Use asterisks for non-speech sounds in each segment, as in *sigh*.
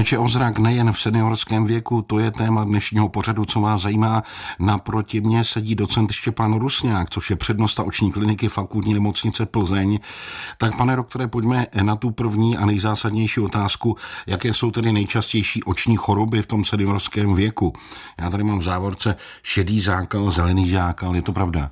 Péče o zrak nejen v seniorském věku, to je téma dnešního pořadu, co vás zajímá. Naproti mně sedí docent Štěpán Rusňák, což je přednosta oční kliniky fakultní nemocnice Plzeň. Tak pane doktore, pojďme na tu první a nejzásadnější otázku, jaké jsou tedy nejčastější oční choroby v tom seniorském věku. Já tady mám v závorce šedý zákal, zelený zákal, je to pravda?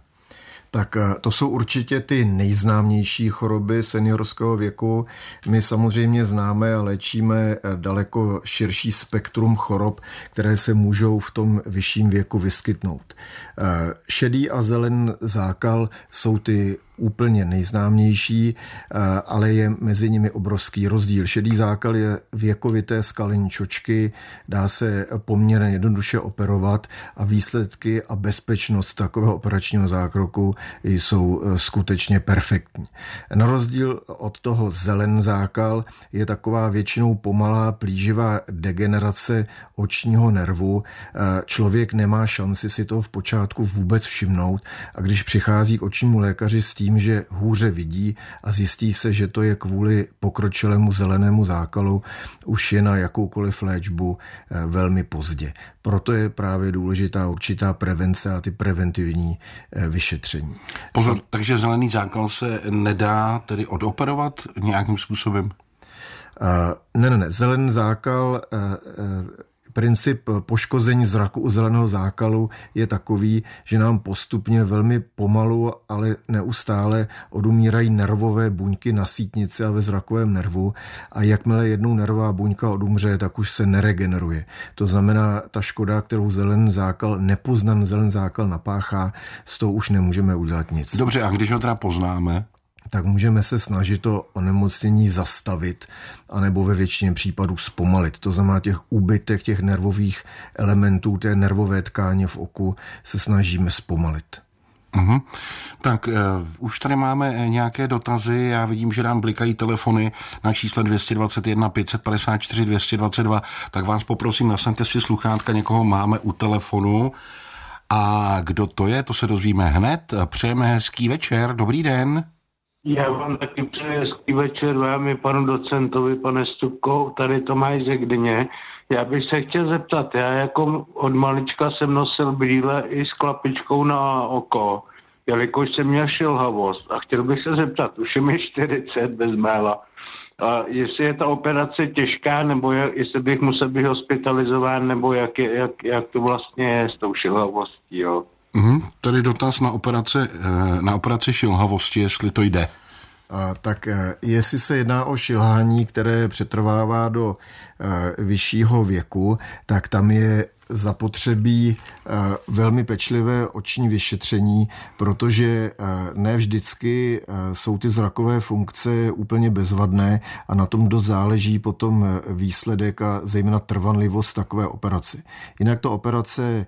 Tak eh, to jsou určitě ty nejznámější choroby seniorského věku. My samozřejmě známe a léčíme eh, daleko širší spektrum chorob, které se můžou v tom vyšším věku vyskytnout. Eh, šedý a zelen zákal jsou ty úplně nejznámější, eh, ale je mezi nimi obrovský rozdíl. Šedý zákal je věkovité skalení čočky, dá se poměrně jednoduše operovat a výsledky a bezpečnost takového operačního zákroku jsou eh, skutečně perfektní. Na rozdíl od toho zelen zákal je taková většinou pomalá plíživá degenerace očního nervu. Člověk nemá šanci si to v počátku vůbec všimnout a když přichází k očnímu lékaři s tím, tím, že hůře vidí a zjistí se, že to je kvůli pokročilému zelenému zákalu, už je na jakoukoliv léčbu eh, velmi pozdě. Proto je právě důležitá určitá prevence a ty preventivní eh, vyšetření. Pozor, takže zelený zákal se nedá tedy odoperovat nějakým způsobem? Uh, ne, ne, ne. Zelený zákal uh, uh, princip poškození zraku u zeleného zákalu je takový, že nám postupně velmi pomalu, ale neustále odumírají nervové buňky na sítnici a ve zrakovém nervu a jakmile jednou nervová buňka odumře, tak už se neregeneruje. To znamená, ta škoda, kterou zelený zákal, nepoznaný zelený zákal napáchá, s tou už nemůžeme udělat nic. Dobře, a když ho teda poznáme? Tak můžeme se snažit to onemocnění zastavit, anebo ve většině případů zpomalit. To znamená těch úbytek těch nervových elementů, té nervové tkáně v oku se snažíme zpomalit. Uhum. Tak uh, už tady máme nějaké dotazy. Já vidím, že nám blikají telefony na čísle 221 554 222. Tak vás poprosím, nasaďte si sluchátka, někoho máme u telefonu. A kdo to je, to se dozvíme hned. Přejeme hezký večer. Dobrý den. Já vám taky přeji hezký večer vám i panu docentovi, pane Stupko, tady Tomáš ze Gdyně. Já bych se chtěl zeptat, já jako od malička jsem nosil brýle i s klapičkou na oko, jelikož jsem měl šilhavost a chtěl bych se zeptat, už je mi 40 bez méla, a jestli je ta operace těžká, nebo je, jestli bych musel být hospitalizován, nebo jak, je, jak, jak to vlastně je s tou šilhavostí, jo. Mm, tady dotaz na operaci, eh, na operaci šilhavosti, jestli to jde. A, tak eh, jestli se jedná o šilhání, které přetrvává do e, vyššího věku, tak tam je zapotřebí eh, velmi pečlivé oční vyšetření, protože eh, ne vždycky eh, jsou ty zrakové funkce úplně bezvadné a na tom dost záleží potom výsledek a zejména trvanlivost takové operace. Jinak to operace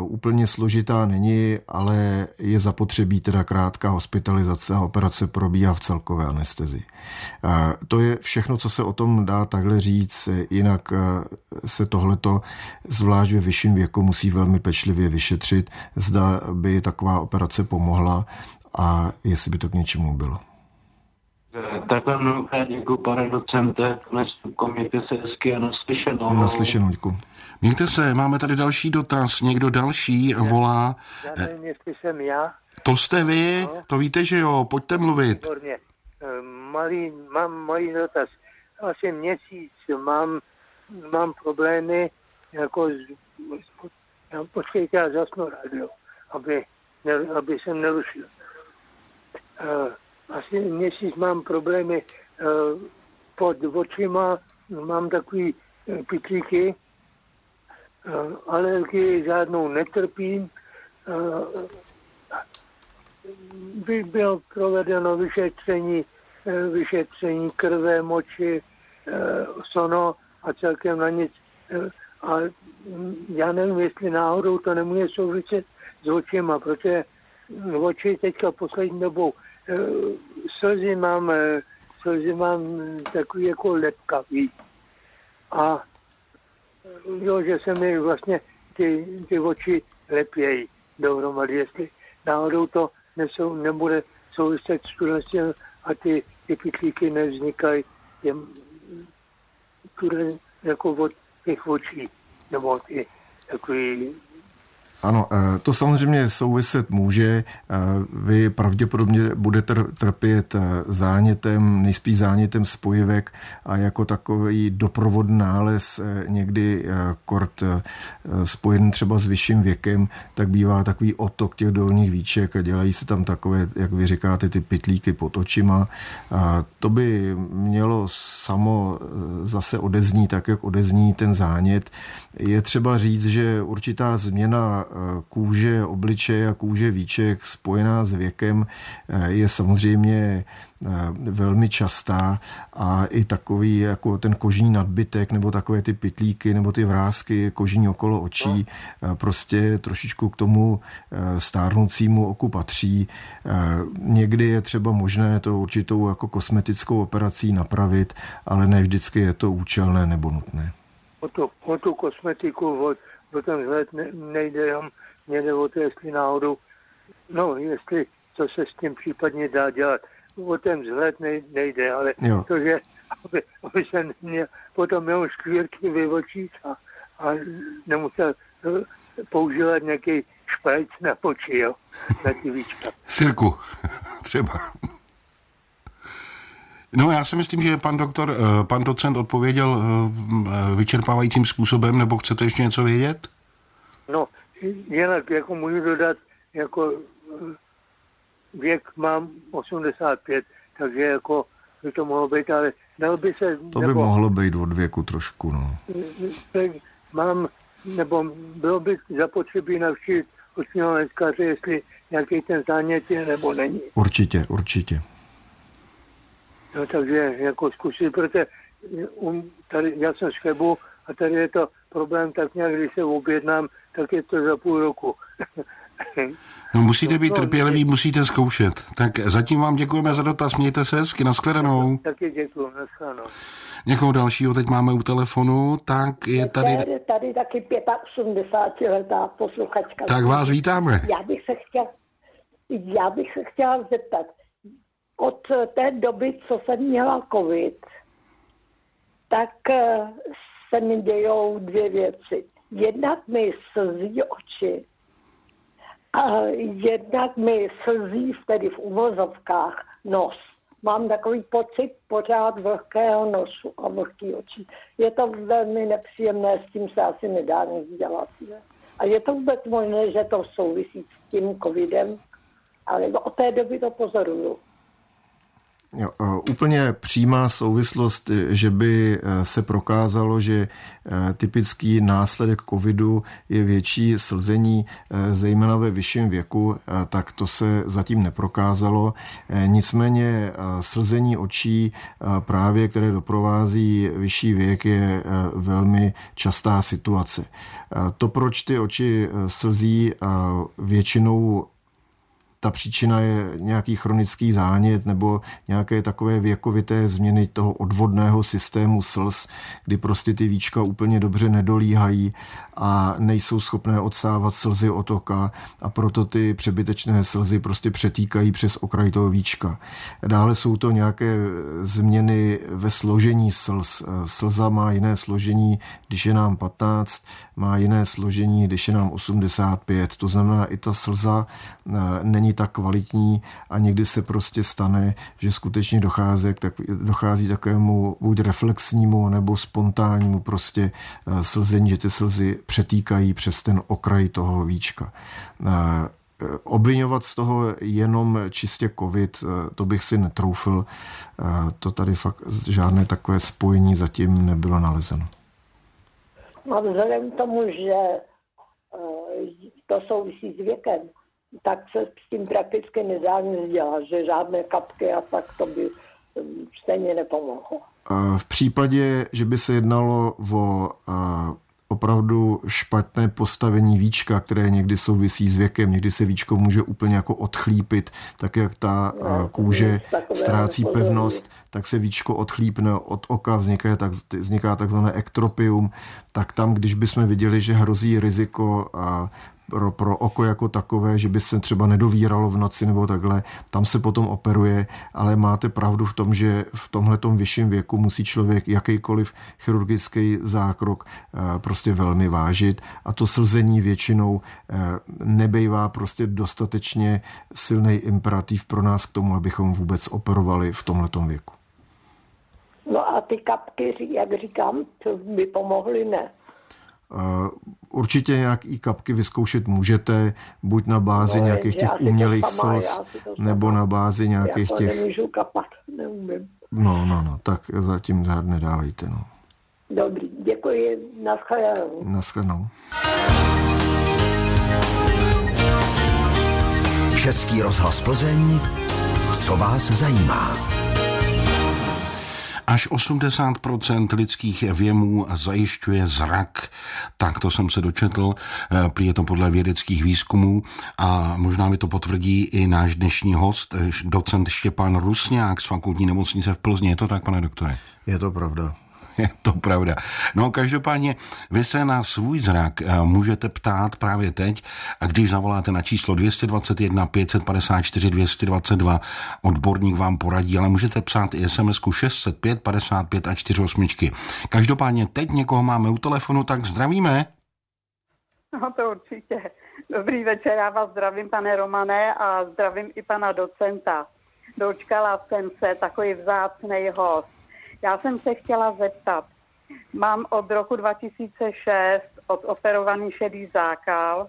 úplně složitá není, ale je zapotřebí teda krátká hospitalizace a operace probíhá v celkové anestezi. To je všechno, co se o tom dá takhle říct, jinak se tohleto zvlášť ve vyšším věku musí velmi pečlivě vyšetřit, zda by taková operace pomohla a jestli by to k něčemu bylo. Takhle mnohokrát děkuji, pane docente, mějte se hezky a naslyšenou. Naslyšenou, děkuji. Mějte se, máme tady další dotaz, někdo další já, volá. Já nevím, jestli jsem já. To jste vy, no. to víte, že jo, pojďte mluvit. Výborně. Ehm, malý, mám malý dotaz. Asi měsíc mám, mám problémy jako já, počkejte, já zasnu rádio, aby, ne, aby jsem nerušil. Uh, asi měsíc mám problémy uh, pod očima, mám takový uh, pitlíky, uh, alergii žádnou netrpím. Uh, by bylo provedeno vyšetření, uh, vyšetření krve, moči, uh, sono a celkem na nic uh, a já nevím, jestli náhodou to nemůže souviset s očima, protože oči teďka poslední dobou e, slzy mám, e, slzy mám takový jako lepkavý. A jo, že se mi vlastně ty, ty oči lepějí dohromady, jestli náhodou to nesou, nebude souviset s tuhle a ty, ty pitlíky nevznikají jako od těch očí, nebo ty takový ano, eh, to samozřejmě souviset může. Eh, vy pravděpodobně budete trpět eh, zánětem, nejspíš zánětem spojivek a jako takový doprovod nález někdy kort spojený třeba s vyšším věkem, tak bývá takový otok těch dolních víček a dělají se tam takové, jak vy říkáte, ty pitlíky pod očima. A to by mělo samo zase odeznít tak, jak odezní ten zánět. Je třeba říct, že určitá změna kůže obličeje a kůže víček spojená s věkem eh, je samozřejmě eh, velmi častá a i takový jako ten kožní nadbytek nebo takové ty pitlíky nebo ty vrázky kožní okolo očí no. prostě trošičku k tomu stárnoucímu oku patří. Někdy je třeba možné to určitou jako kosmetickou operací napravit, ale ne vždycky je to účelné nebo nutné. O tu, o tu kosmetiku, o, o ten vzhled ne, nejde jenom mě jde o to, jestli náhodou, no, jestli co se s tím případně dá dělat. O ten vzhled nejde, ale jo. to, že aby, aby se mě potom měl škvírky vyvočit a, a nemusel eh, používat nějaký šprajc na poči, jo, na ty víčka. Sirku, *laughs* třeba. No já si myslím, že pan doktor, eh, pan docent odpověděl eh, vyčerpávajícím způsobem, nebo chcete ještě něco vědět? No, jinak jako můžu dodat, jako eh, věk mám 85, takže jako by to mohlo být, ale dal by se... To by nebo, mohlo být od věku trošku, no. Mám, nebo bylo by zapotřebí navštívit očního lékaře, jestli nějaký ten zánět je nebo není. Určitě, určitě. No takže jako zkusit, protože um, tady, já jsem z Chebu a tady je to problém tak nějak, když se objednám, tak je to za půl roku. *laughs* No musíte být no, trpěliví, musíte zkoušet. Tak zatím vám děkujeme za dotaz, mějte se hezky, nashledanou. Taky děkuji, nashledanou. Někoho dalšího teď máme u telefonu, tak je tady... Tady, tady taky 85 letá posluchačka. Tak vás vítáme. Já bych se chtěla, já bych se chtěla zeptat, od té doby, co jsem měla covid, tak eh, se mi dějou dvě věci. Jednak mi slzí oči a jednak mi slzí tedy v uvozovkách nos. Mám takový pocit pořád vlhkého nosu a vlhký očí. Je to velmi nepříjemné, s tím se asi nedá nic dělat. Ne? A je to vůbec možné, že to souvisí s tím covidem, ale od té doby to pozoruju. Jo, úplně přímá souvislost, že by e, se prokázalo, že typický následek covidu je větší slzení, zejména ve vyšším věku, tak to se zatím neprokázalo. Nicméně slzení očí právě, které doprovází vyšší věk, je velmi častá situace. To, proč ty oči slzí většinou ta příčina je nějaký chronický zánět nebo nějaké takové věkovité změny toho odvodného systému slz, kdy prostě ty víčka úplně dobře nedolíhají a nejsou schopné odsávat slzy otoka a proto ty přebytečné slzy prostě přetýkají přes okraj toho víčka. Dále jsou to nějaké změny ve složení slz. Slza má jiné složení, když je nám 15, má jiné složení, když je nám 85. To znamená, i ta slza eh, není tak kvalitní a někdy se prostě stane, že skutečně dochází, tak, dochází takovému buď reflexnímu nebo spontánnímu prostě eh, slzení, že ty slzy přetýkají přes ten okraj toho víčka. Eh, obvinovat z toho jenom čistě covid, to bych si netroufl. To tady fakt žádné takové spojení zatím nebylo nalezeno. No vzhledem k tomu, že to souvisí s věkem, tak se s tím prakticky nedá nic dělat, že žádné kapky a tak to by mm, stejně nepomohlo. V případě, že by se jednalo o opravdu špatné postavení víčka, které někdy souvisí s věkem, někdy se víčko může úplně jako odchlípit, tak jak ta no, kůže ztrácí pevnost, tak se víčko odchlípne od oka, vzniká, tak, vzniká takzvané ektropium, tak tam, když bychom viděli, že hrozí riziko pro, pro oko jako takové, že by se třeba nedovíralo v noci nebo takhle, tam se potom operuje, ale máte pravdu v tom, že v tomhle vyšším věku musí člověk jakýkoliv chirurgický zákrok eh, prostě velmi vážit a to slzení většinou eh, nebejvá prostě dostatečně silný imperativ pro nás k tomu, abychom vůbec operovali v tomhle věku. No a ty kapky, jak říkám, by pomohly, ne? Určitě nějaký kapky vyzkoušet můžete, buď na bázi no, nějakých těch umělých slz, nebo na bázi nějakých já těch... nemůžu kapat, neumím. No, no, no, tak zatím žádné nedávejte, no. Dobrý, děkuji, naschledanou. Naschledanou. Český rozhlas Plzeň, co vás zajímá? Až 80% lidských věmů zajišťuje zrak. Tak to jsem se dočetl, eh, prý je to podle vědeckých výzkumů a možná mi to potvrdí i náš dnešní host, eh, docent Štěpán Rusňák z fakultní nemocnice v Plzni. Je to tak, pane doktore? Je to pravda. Je to pravda. No každopádně vy se na svůj zrak eh, můžete ptát právě teď a když zavoláte na číslo 221 554 222, odborník vám poradí, ale můžete psát i sms 605 55 a 48. Každopádně teď někoho máme u telefonu, tak zdravíme. No to určitě. Dobrý večer, já vás zdravím, pane Romane, a zdravím i pana docenta. Dočkala jsem se, takový vzácný host já jsem se chtěla zeptat. Mám od roku 2006 odoperovaný šedý zákal.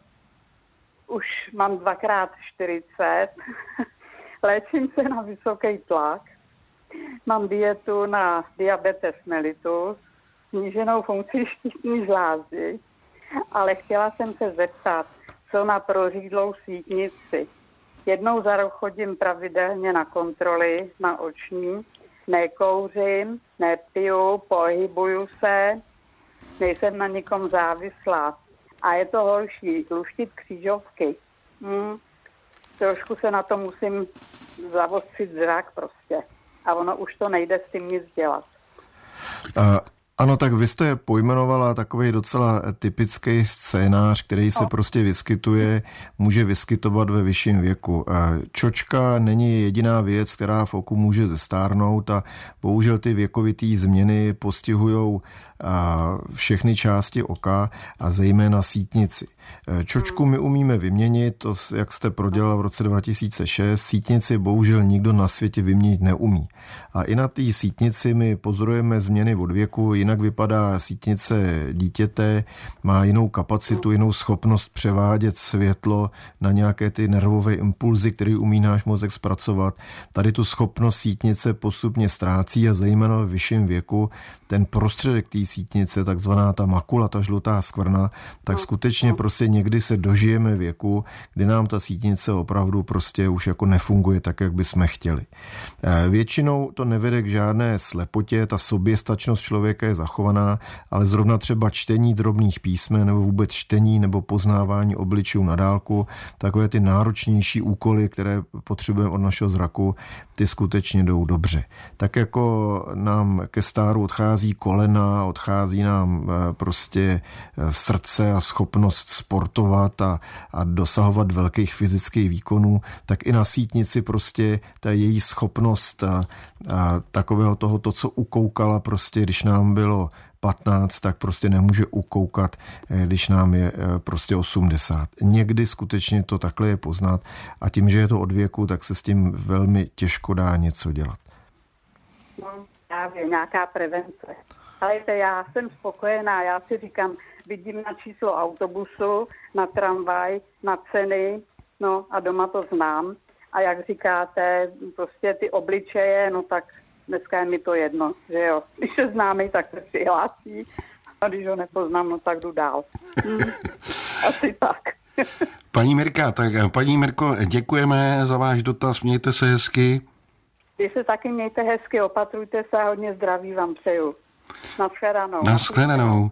Už mám dvakrát 40. *laughs* Léčím se na vysoký tlak. Mám dietu na diabetes mellitus, sníženou funkci štítní žlázy, ale chtěla jsem se zeptat, co na prořídlou sítnici. Jednou za rok chodím pravidelně na kontroly na oční nekouřím, nepiju, pohybuju se, nejsem na nikom závislá. A je to horší, luštit křížovky. Hmm. Trošku se na to musím zavostřit zrak prostě. A ono už to nejde s tím nic dělat. Ano, tak vy jste pojmenovala takový docela typický scénář, který se no. prostě vyskytuje, může vyskytovat ve vyšším věku. Čočka není jediná věc, která v oku může zestárnout a bohužel ty věkovitý změny postihují všechny části oka a zejména sítnici. E, čočku my umíme vyměnit, to, jak jste prodělal v roce 2006, sítnici bohužel nikdo na světě vyměnit neumí. A i na té sítnici my pozorujeme změny od věku, jinak vypadá sítnice dítěte, má jinou kapacitu, jinou schopnost převádět světlo na nějaké ty nervové impulzy, které umí náš mozek zpracovat. Tady tu schopnost sítnice postupně ztrácí a zejména v vyšším věku ten prostředek té sítnice, takzvaná ta makula, ta žlutá skvrna, tak no, skutečně no. Prostě někdy se dožijeme věku, kdy nám ta sítnice opravdu prostě už jako nefunguje tak, jak bychom chtěli. Eh, většinou to nevede k žádné slepotě, ta soběstačnost člověka je zachovaná, ale zrovna třeba čtení drobných písmen nebo vůbec čtení nebo poznávání obličů na dálku, takové ty náročnější úkoly, které potřebujeme od našeho zraku, ty skutečně jdou dobře. Tak jako nám ke stáru odchází kolena, odchází nám eh, prostě eh, srdce a schopnost sportovat a, a dosahovat velkých fyzických výkonů, tak i na sítnici prostě ta její schopnost a, a takového toho, to, co ukoukala prostě, když nám bylo 15, tak prostě nemůže ukoukat, eh, když nám je prostě 80. Někdy skutečně to takhle je poznat a tím, že je to od věku, tak se s tím velmi těžko dá něco dělat. No, právě nějaká prevence. Ale já jsem spokojená, já si říkám, vidím na číslo autobusu, na tramvaj, na ceny, no a doma to znám. A jak říkáte, prostě ty obličeje, no tak dneska je mi to jedno, že jo. *laughs* Když se známe, tak se přihlásí a když ho nepoznám, no tak jdu dál. Hmm. *laughs* Asi tak. *laughs* Paní Mirka, tak paní Mirko, děkujeme za váš dotaz, mějte se hezky. Vy se taky mějte hezky, opatrujte se a hodně zdraví vám přeju. Naschledanou. Naschledanou.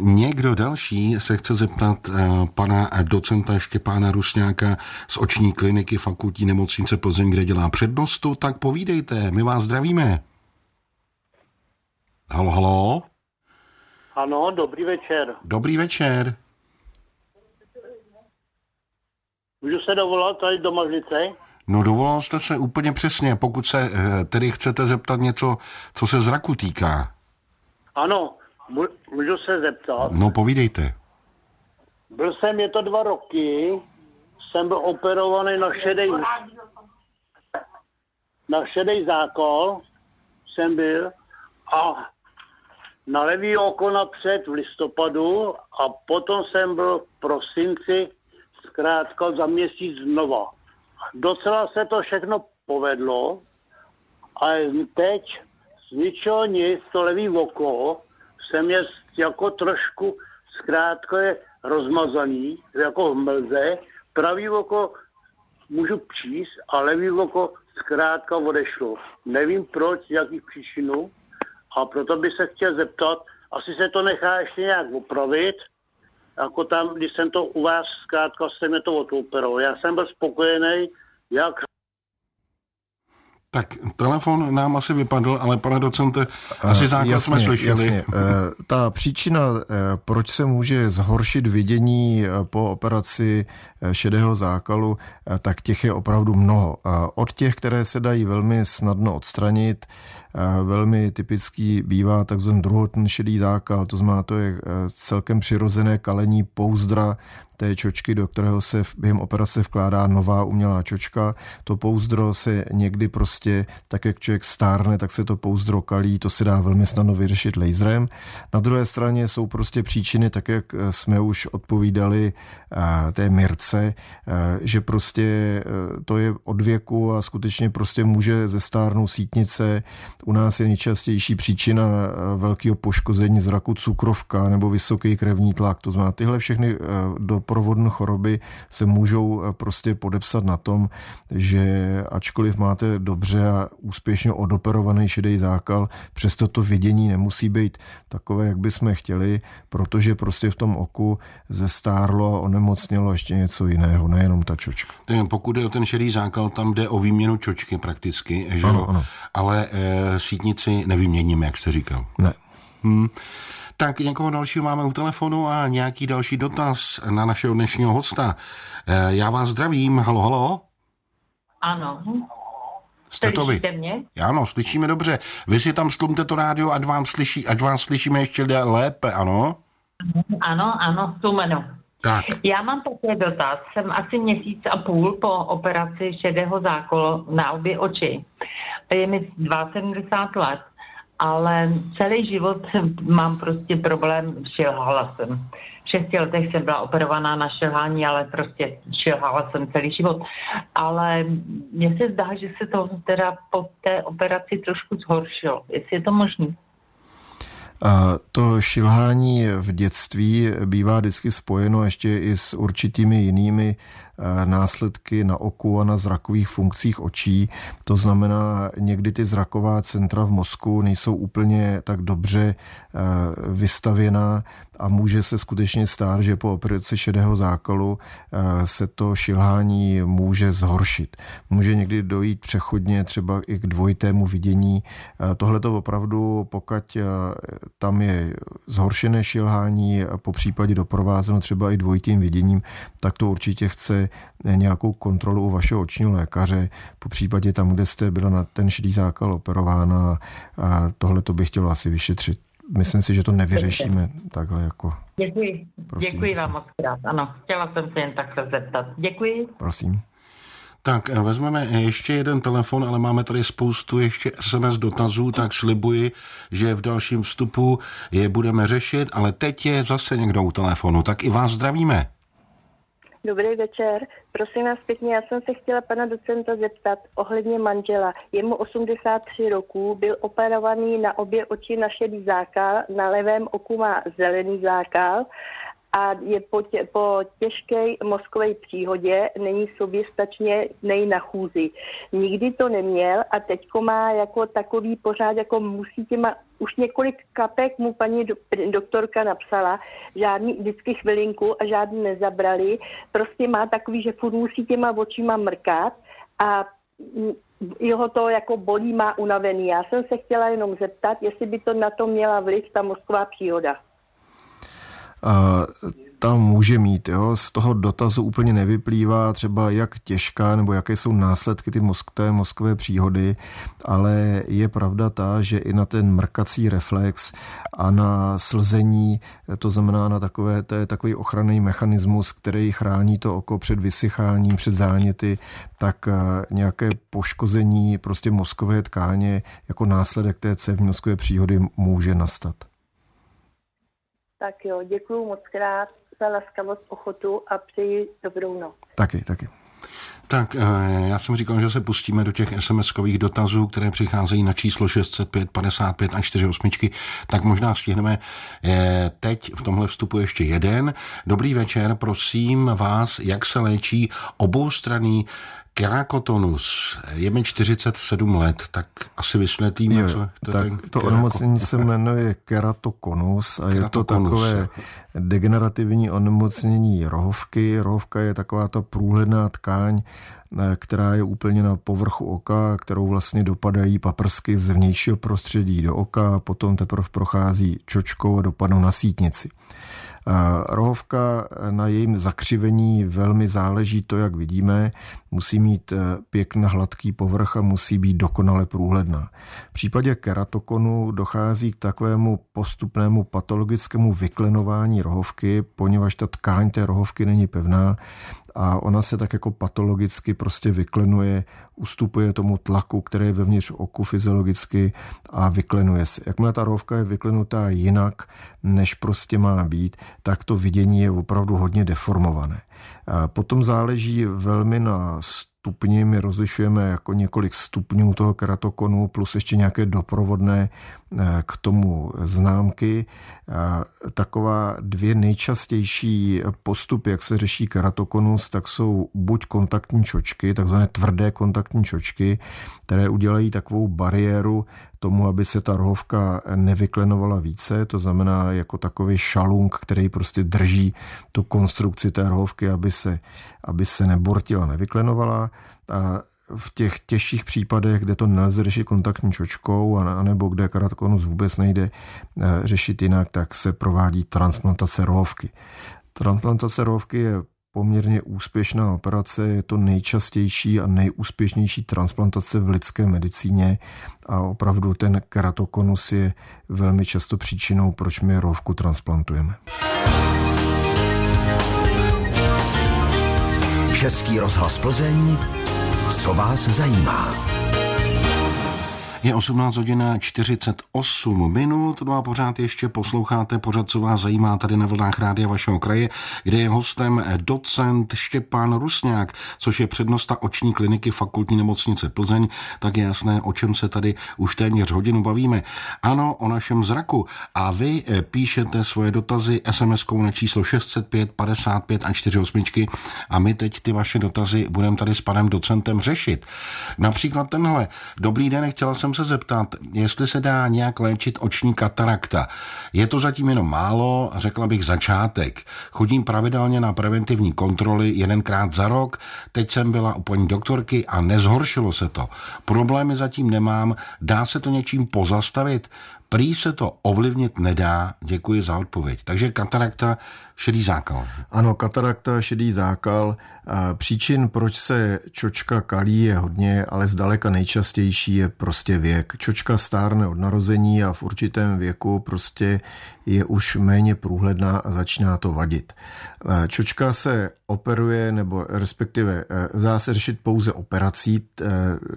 Někdo další se chce zeptat uh, pana docenta Štěpána Rusňáka z oční kliniky fakultní nemocnice Plzeň, kde dělá přednostu, tak povídejte, my vás zdravíme. Halo, halo. Ano, dobrý večer. Dobrý večer. Můžu se dovolat tady do Mažlice? No dovolal jste se úplně přesně, pokud se eh, tedy chcete zeptat něco, co se zraku týká. Ano, můžu se zeptat? No povídejte. Byl jsem, je to dva roky, jsem byl operovaný na šedej, na šedej zákol, jsem byl a na levý oko napřed v listopadu a potom jsem byl v prosinci zkrátka za měsíc znova. Docela se to všechno povedlo a teď ničeho nic, to levý oko, jsem je jako trošku zkrátka je rozmazaný, jako v mlze. Pravý oko můžu číst a levý oko zkrátka odešlo. Nevím proč, z jakých příčinů a proto bych se chtěl zeptat, asi se to nechá ještě nějak opravit, jako tam, když jsem to u vás zkrátka se mi to otoupilo. Já jsem byl spokojený, jak tak telefon nám asi vypadl, ale pane docente, asi základ jasně, jsme slyšeli. Jasně. Eh, ta příčina, eh, proč se může zhoršit vidění eh, po operaci šedého zákalu, tak těch je opravdu mnoho. Od těch, které se dají velmi snadno odstranit, velmi typický bývá takzvaný druhotný šedý zákal, to znamená, to je celkem přirozené kalení pouzdra té čočky, do kterého se během operace vkládá nová umělá čočka. To pouzdro se někdy prostě, tak jak člověk stárne, tak se to pouzdro kalí, to se dá velmi snadno vyřešit laserem. Na druhé straně jsou prostě příčiny, tak jak jsme už odpovídali té mirce, že prostě to je od věku a skutečně prostě může ze stárnou sítnice. U nás je nejčastější příčina velkého poškození zraku cukrovka nebo vysoký krevní tlak. To znamená, tyhle všechny do doprovodné choroby se můžou eh, prostě podepsat na tom, že ačkoliv máte dobře a úspěšně odoperovaný šedý zákal, přesto to vidění nemusí být takové, jak bychom chtěli, protože prostě v tom oku zestárlo a onemocnělo ještě něco jiného, nejenom ta čočka. Pokud je o ten šedý zákal, tam jde o výměnu čočky prakticky, že ano, ano. ale e, sítnici nevyměníme, jak jste říkal. Ne. Hmm. Tak někoho dalšího máme u telefonu a nějaký další dotaz na našeho dnešního hosta. Eh, já vás zdravím, halo, halo. Ano. Jste to vy? mě? Ano, slyšíme dobře. Vy si tam stlumte to rádio, ať, vám slyší, ať vás slyšíme ještě lépe, ano? Ano, ano, stlumeno. Tak. Já mám také dotaz. Jsem asi měsíc a půl po operaci šedého zákolu na obě oči. Je mi 72 let ale celý život *laughs* mám prostě problém, šilhala jsem. V šesti letech jsem byla operovaná na šilhání, ale prostě šilhala jsem celý život. Ale mně se zdá, že se to teda po té operaci trošku zhoršilo. Jestli je to možné? To šilhání v dětství bývá vždycky spojeno ještě i s určitými jinými následky na oku a na zrakových funkcích očí. To znamená, někdy ty zraková centra v mozku nejsou úplně tak dobře eh, vystavěná a může se skutečně stát, že po operaci šedého zákalu eh, se to šilhání může zhoršit. Může někdy dojít přechodně třeba i k dvojitému vidění. Tohle to opravdu, pokud tam je zhoršené šilhání, po případě doprovázeno třeba i dvojitým viděním, tak to určitě chce nějakou kontrolu u vašeho očního lékaře, po případě tam, kde jste byla na ten šedý zákal operována a tohle to bych chtěl asi vyšetřit. Myslím si, že to nevyřešíme takhle jako... Děkuji. Prosím, Děkuji vám moc krát. Ano, chtěla jsem se jen takhle zeptat. Děkuji. Prosím. Tak vezmeme ještě jeden telefon, ale máme tady spoustu ještě SMS dotazů, tak slibuji, že v dalším vstupu je budeme řešit, ale teď je zase někdo u telefonu, tak i vás zdravíme. Dobrý večer. Prosím vás pěkně, já jsem se chtěla pana docenta zeptat ohledně manžela. Je mu 83 roků, byl operovaný na obě oči na šedý zákal, na levém oku má zelený zákal a je po, tě, po těžké mozkové příhodě, není soběstačně nej na chůzi. Nikdy to neměl a teďko má jako takový pořád, jako musí těma, už několik kapek mu paní do, doktorka napsala, žádný vždycky chvilinku a žádný nezabrali. Prostě má takový, že furt musí těma očima mrkat a jeho to jako bolí, má unavený. Já jsem se chtěla jenom zeptat, jestli by to na to měla vliv ta mozková příhoda. Tam může mít. Jo? Z toho dotazu úplně nevyplývá třeba, jak těžká nebo jaké jsou následky ty mozk, té mozkové příhody, ale je pravda ta, že i na ten mrkací reflex a na slzení, to znamená na takové, to je takový ochranný mechanismus, který chrání to oko před vysycháním, před záněty, tak eh, nějaké poškození prostě mozkové tkáně jako následek té cévní mozkové příhody může nastat. Tak jo, děkuji moc krát za laskavost, ochotu a přeji dobrou noc. Taky, taky. Tak, eh, já jsem říkal, že se pustíme do těch SMS-kových dotazů, které přicházejí na číslo 605 55 a 48. Tak možná stihneme eh, teď v tomhle vstupu ještě jeden. Dobrý večer, prosím vás, jak se léčí oboustranný Kerakotonus, je mi 47 let, tak asi vysvětlíme, je, co to tak To onemocnění se jmenuje keratokonus a je to takové degenerativní onemocnění rohovky. Rohovka je taková ta průhledná tkáň, eh, která je úplně na povrchu oka, kterou vlastně dopadají paprsky z vnějšího prostředí do oka, potom teprve prochází čočkou a dopadnou na sítnici. Rohovka na jejím zakřivení velmi záleží to, jak vidíme. Musí mít eh, pěkně hladký povrch a musí být dokonale průhledná. V případě keratokonu dochází k takovému postupnému patologickému vyklenování rohovky, poněvadž ta tkáň té rohovky není pevná a ona se tak jako patologicky prostě vyklenuje, ustupuje tomu tlaku, který je vevnitř oku fyziologicky a vyklenuje se. Jakmile ta rohovka je vyklenutá jinak, než prostě má být, tak to vidění je opravdu hodně deformované. Potom záleží velmi na stupni, my rozlišujeme jako několik stupňů toho keratokonu plus ještě nějaké doprovodné eh, k tomu známky. Taková dvě nejčastější postupy, jak se řeší keratokonus, tak jsou buď kontaktní čočky, takzvané tvrdé kontaktní čočky, které udělají takovou bariéru tomu, aby se ta rohovka nevyklenovala více, to znamená jako takový šalung, který prostě drží tu konstrukci té rohovky, aby se, aby se nebortila, nevyklenovala. A v těch těžších případech, kde to nelze řešit kontaktní čočkou, anebo kde karatokonus vůbec nejde eh, řešit jinak, tak se provádí transplantace rohovky. Transplantace rohovky je poměrně úspěšná operace, je to nejčastější a nejúspěšnější transplantace v lidské medicíně a opravdu ten keratokonus je velmi často příčinou, proč my rovku transplantujeme. Český rozhlas Plzeň, co vás zajímá? Je 18 hodin 48 minut, no a pořád ještě posloucháte pořád, co vás zajímá tady na vlnách rádia vašeho kraje, kde je hostem docent Štěpán Rusňák, což je přednosta oční kliniky fakultní nemocnice Plzeň, tak je jasné, o čem se tady už téměř hodinu bavíme. Ano, o našem zraku. A vy eh, píšete svoje dotazy SMS-kou na číslo 605 55 a 48 a my teď ty vaše dotazy budeme tady s panem docentem řešit. Například tenhle. Dobrý den, chtěla jsem se zeptat, jestli se dá nějak léčit oční katarakta. Je to zatím jenom málo, řekla bych začátek. Chodím pravidelně na preventivní kontroly jedenkrát za rok, teď jsem byla u paní doktorky a nezhoršilo se to. Problémy zatím nemám, dá se to něčím pozastavit? Prý se to ovlivnit nedá, děkuji za odpověď. Takže katarakta, šedý zákal. Ano, katarakta, šedý zákal. Příčin, proč se čočka kalí, je hodně, ale zdaleka nejčastější je prostě věk. Čočka stárne od narození a v určitém věku prostě je už méně průhledná a začíná to vadit. Čočka se operuje, nebo respektive e, dá se řešit pouze operací. E,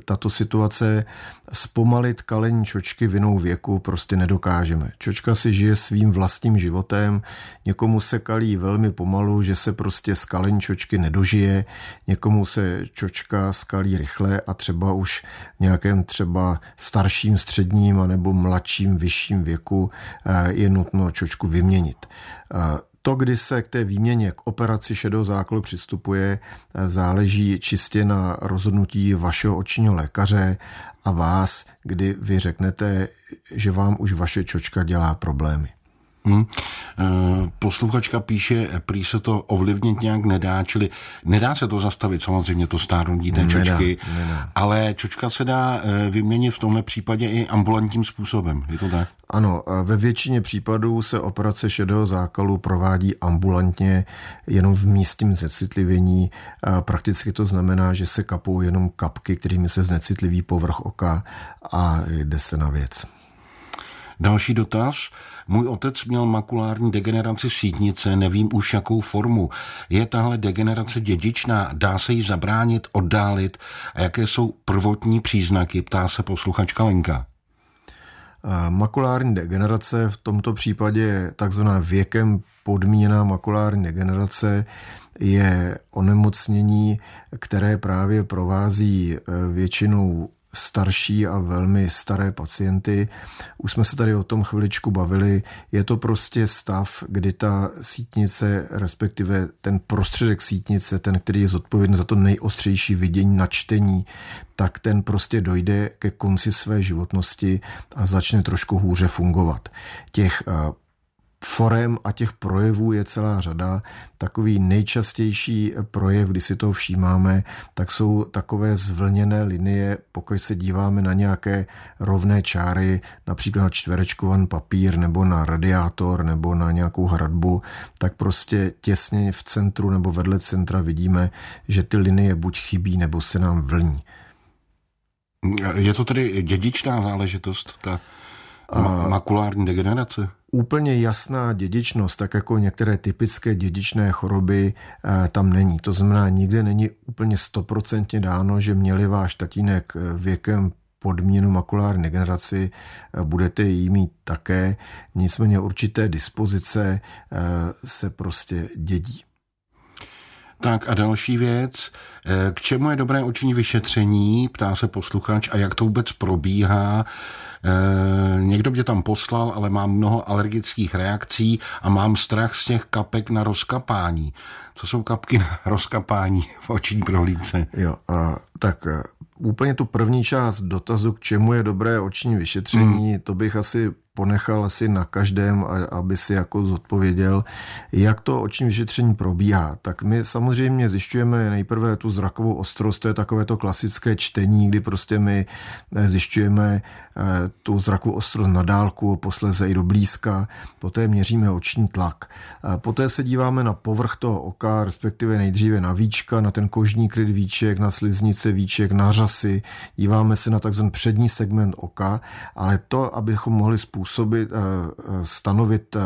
tato situace zpomalit kalení čočky vinou věku prostě nedokážeme. Čočka si žije svým vlastním životem, někomu se kalí velmi pomalu, že se prostě z kalení čočky nedožije, někomu se čočka skalí rychle a třeba už v nějakém třeba starším, středním anebo mladším, vyšším věku e, je nutno čočku vyměnit. To, kdy se k té výměně, k operaci šedého zákalu přistupuje, záleží čistě na rozhodnutí vašeho očního lékaře a vás, kdy vy řeknete, že vám už vaše čočka dělá problémy. Hmm. Posluchačka píše, prý se to ovlivnit nějak nedá, čili nedá se to zastavit, samozřejmě to stárnutí té čočky, nedá, nedá. ale čočka se dá eh, vyměnit v tomhle případě i ambulantním způsobem, je to tak? Ano, ve většině případů se operace šedého zákalu provádí ambulantně, jenom v místním znecitlivění. Prakticky to znamená, že se kapou jenom kapky, kterými se znecitliví povrch oka a jde se na věc. Další dotaz. Můj otec měl makulární degeneraci sítnice, nevím už jakou formu. Je tahle degenerace dědičná? Dá se jí zabránit, oddálit? A jaké jsou prvotní příznaky? Ptá se posluchačka Lenka. Makulární degenerace v tomto případě takzvaná věkem podmíněná makulární degenerace je onemocnění, které právě provází e, většinou starší a velmi staré pacienty. Už jsme se tady o tom chviličku bavili. Je to prostě stav, kdy ta sítnice, respektive ten prostředek sítnice, ten, který je zodpovědný za to nejostřejší vidění, načtení, tak ten prostě dojde ke konci své životnosti a začne trošku hůře fungovat. Těch eh, forem a těch projevů je celá řada. Takový nejčastější projev, kdy si toho všímáme, tak jsou takové zvlněné linie, pokud se díváme na nějaké rovné čáry, například na čtverečkovan papír nebo na radiátor nebo na nějakou hradbu, tak prostě těsně v centru nebo vedle centra vidíme, že ty linie buď chybí nebo se nám vlní. Je to tedy dědičná záležitost, ta makulární degenerace? úplně jasná dědičnost, tak jako některé typické dědičné choroby eh, tam není. To znamená, nikde není úplně stoprocentně dáno, že měli váš tatínek eh, věkem podmíněnou makulární degeneraci, eh, budete jí mít také, nicméně určité dispozice se prostě dědí. Tak a další věc, k čemu je dobré oční vyšetření, ptá se posluchač, a jak to vůbec probíhá. Eh, někdo mě tam poslal, ale mám mnoho alergických reakcí a mám strach z těch kapek na rozkapání. Co jsou kapky na *laughs* rozkapání v oční prohlídce? Jo, a, tak eh, úplně tu první část dotazu, k čemu je dobré oční vyšetření, hmm. to bych asi ponechal asi na každém, aby si jako zodpověděl, jak to oční vyšetření probíhá. Tak my samozřejmě zjišťujeme nejprve tu zrakovou ostrost, to je takové to klasické čtení, kdy prostě my eh, zjišťujeme eh, tu zrakovou ostrost na dálku, posleze i do blízka, poté měříme oční tlak. Poté se díváme na povrch toho oka, respektive nejdříve na víčka, na ten kožní kryt víček, na sliznice víček, na řasy, díváme se na takzvaný přední segment oka, ale to, abychom mohli způsobit způsobit, eh, eh, stanovit eh,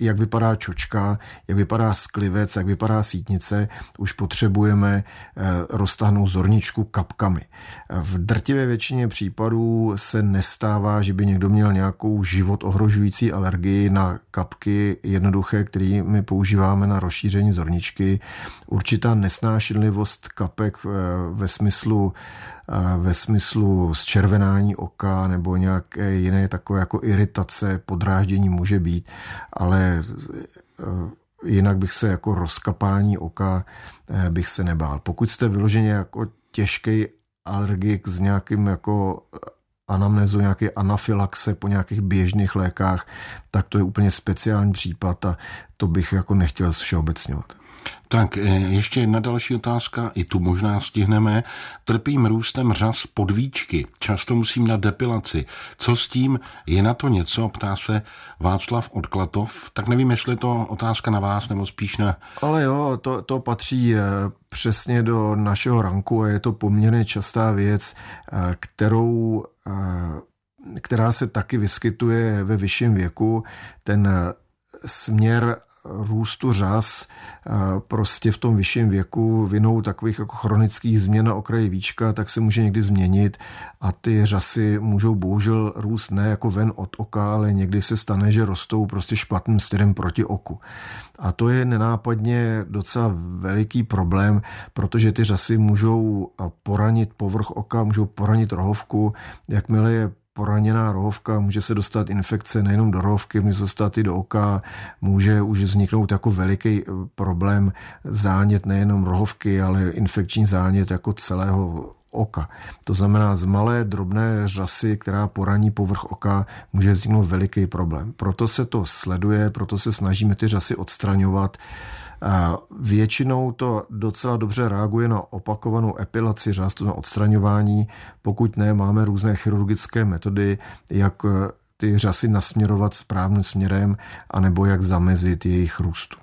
jak vypadá čočka, jak vypadá sklivec, jak vypadá sítnice, už potřebujeme roztáhnout zorničku kapkami. V drtivé většině případů se nestává, že by někdo měl nějakou život ohrožující alergii na kapky jednoduché, které my používáme na rozšíření zorničky. Určitá nesnášenlivost kapek ve smyslu ve smyslu zčervenání oka nebo nějaké jiné takové jako iritace, podráždění může být, ale eh, jinak bych se jako rozkapání oka eh, bych se nebál. Pokud jste vyloženě jako těžký alergik s nějakým jako anamnézu, nějaké anafilaxe po nějakých běžných lékách, tak to je úplně speciální případ a to bych jako nechtěl všeobecňovat. Tak eh, ještě jedna další otázka, i tu možná stihneme. Trpím růstem řas podvíčky, často musím na depilaci. Co s tím? Je na to něco? Ptá se Václav Odklatov. Tak nevím, jestli je to otázka na vás, nebo spíš na... Ale jo, to, to patří eh, přesně do našeho ranku a je to poměrně častá věc, eh, kterou která se taky vyskytuje ve vyšším věku. Ten směr růstu řas prostě v tom vyšším věku vinou takových jako chronických změn na okraji víčka, tak se může někdy změnit a ty řasy můžou bohužel růst ne jako ven od oka, ale někdy se stane, že rostou prostě špatným styrem proti oku. A to je nenápadně docela veliký problém, protože ty řasy můžou poranit povrch oka, můžou poranit rohovku, jakmile je poraněná rohovka, může se dostat infekce nejenom do rohovky, může se dostat i do oka, může už vzniknout jako veliký eh, problém zánět nejenom rohovky, ale infekční zánět jako celého oka. To znamená, z malé drobné řasy, která poraní povrch oka, může vzniknout veliký problém. Proto se to sleduje, proto se snažíme ty řasy odstraňovat. Většinou to docela dobře reaguje na opakovanou epilaci řástu, na odstraňování. Pokud ne, máme různé chirurgické metody, jak ty řasy nasměrovat správným směrem, anebo jak zamezit jejich růstu.